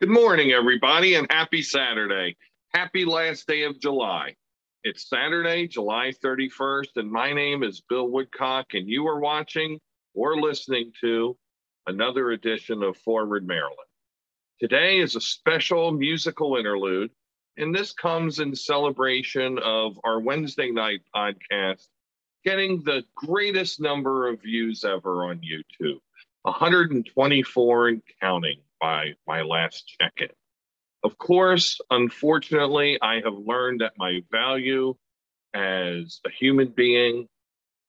Good morning, everybody, and happy Saturday. Happy last day of July. It's Saturday, July 31st, and my name is Bill Woodcock, and you are watching or listening to another edition of Forward Maryland. Today is a special musical interlude, and this comes in celebration of our Wednesday night podcast getting the greatest number of views ever on YouTube 124 and counting by my last check in. Of course, unfortunately, I have learned that my value as a human being,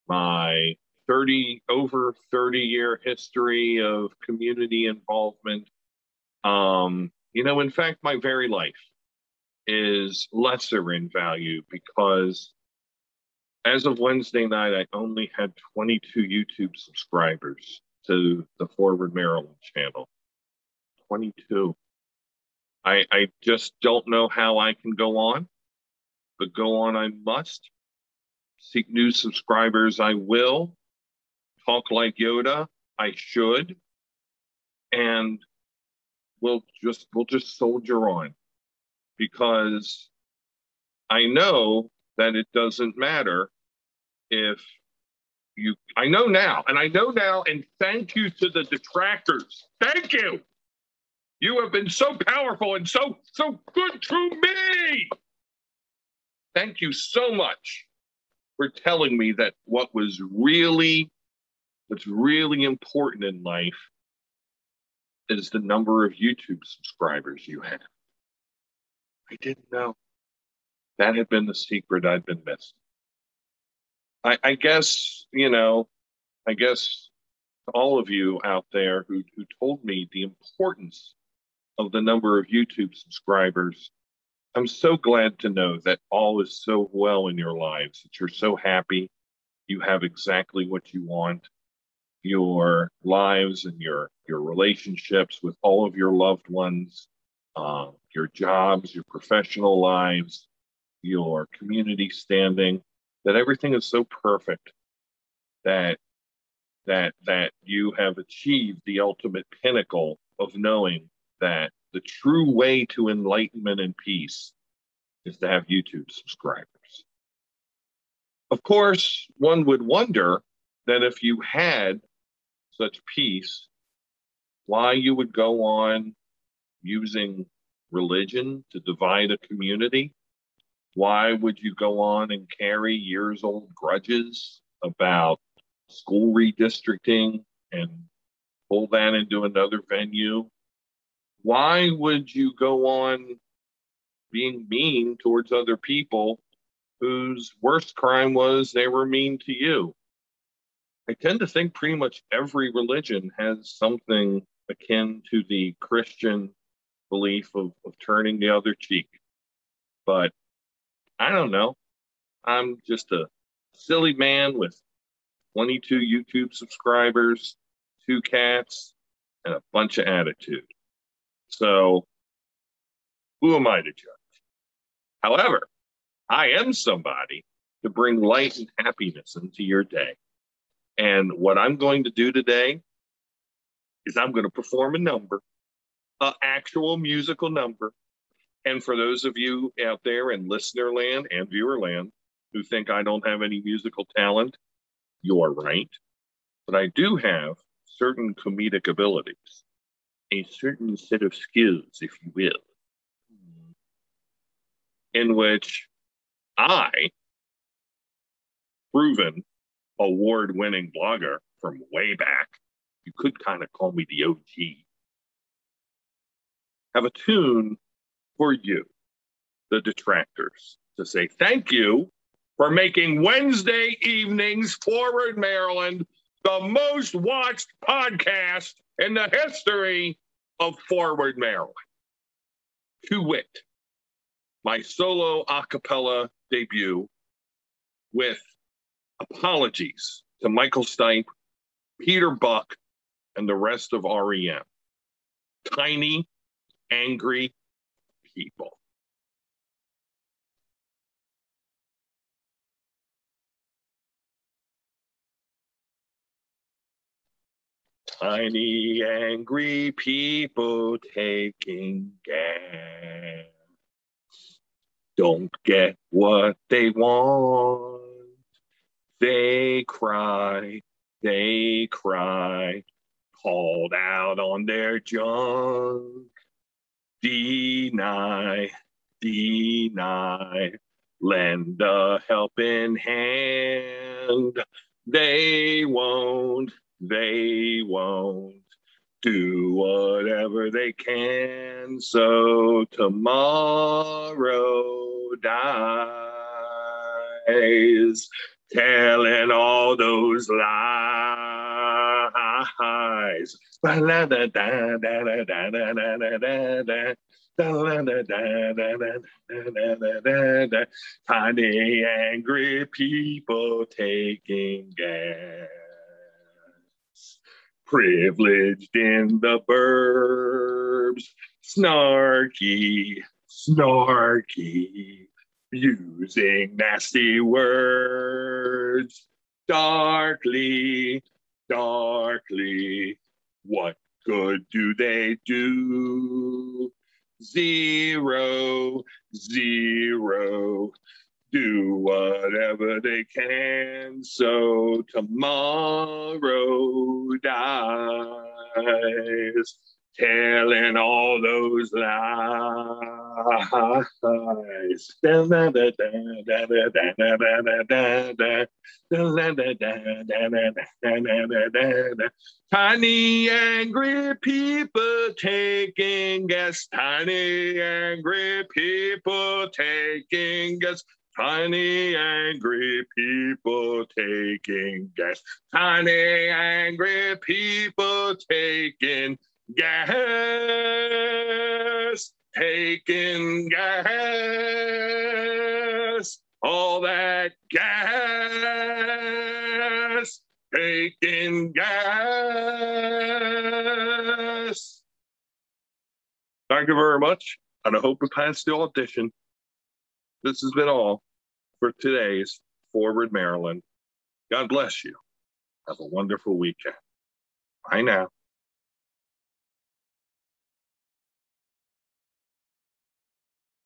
my 30 over 30 year history of community involvement, um, you know, in fact, my very life is lesser in value because as of Wednesday night, I only had 22 YouTube subscribers to the Forward Maryland channel. 22. I, I just don't know how I can go on, but go on I must. Seek new subscribers, I will. Talk like Yoda, I should. And we'll just we'll just soldier on because I know that it doesn't matter if you I know now, and I know now, and thank you to the detractors. Thank you. You have been so powerful and so so good to me. Thank you so much for telling me that what was really what's really important in life is the number of YouTube subscribers you have. I didn't know. That had been the secret I'd been missing. I, I guess, you know, I guess all of you out there who, who told me the importance of the number of YouTube subscribers. I'm so glad to know that all is so well in your lives, that you're so happy. You have exactly what you want. Your lives and your, your relationships with all of your loved ones, uh, your jobs, your professional lives, your community standing, that everything is so perfect that that that you have achieved the ultimate pinnacle of knowing that the true way to enlightenment and peace is to have YouTube subscribers. Of course, one would wonder that if you had such peace, why you would go on using religion to divide a community? Why would you go on and carry years old grudges about school redistricting and pull that into another venue why would you go on being mean towards other people whose worst crime was they were mean to you? I tend to think pretty much every religion has something akin to the Christian belief of, of turning the other cheek. But I don't know. I'm just a silly man with 22 YouTube subscribers, two cats, and a bunch of attitude. So who am I to judge? However, I am somebody to bring light and happiness into your day. And what I'm going to do today is I'm going to perform a number, an actual musical number. And for those of you out there in listener land and viewer land who think I don't have any musical talent, you're right. But I do have certain comedic abilities a certain set of skills, if you will, in which I, proven award winning blogger from way back, you could kind of call me the OG, have a tune for you, the detractors, to say thank you for making Wednesday evenings Forward Maryland the most watched podcast in the history of Forward Maryland. To wit, my solo a cappella debut with apologies to Michael Stipe, Peter Buck, and the rest of REM. Tiny, angry people. Tiny angry people taking gas. Don't get what they want. They cry, they cry, called out on their junk. Deny, deny, lend a helping hand. They won't, they won't do whatever they can. So tomorrow dies, telling all those lies. Tiny angry people taking gas. Privileged in the burbs, snarky, snarky, using nasty words, darkly, darkly. What good do they do? Zero, zero. Do whatever they can so tomorrow dies. Telling all those lies. Tiny angry people taking gas. Tiny angry people taking gas. Tiny angry people taking gas. Tiny angry people taking gas. Taking gas. All that gas. Taking gas. Thank you very much, and I hope you passed the audition. This has been all for today's Forward Maryland. God bless you. Have a wonderful weekend. Bye now.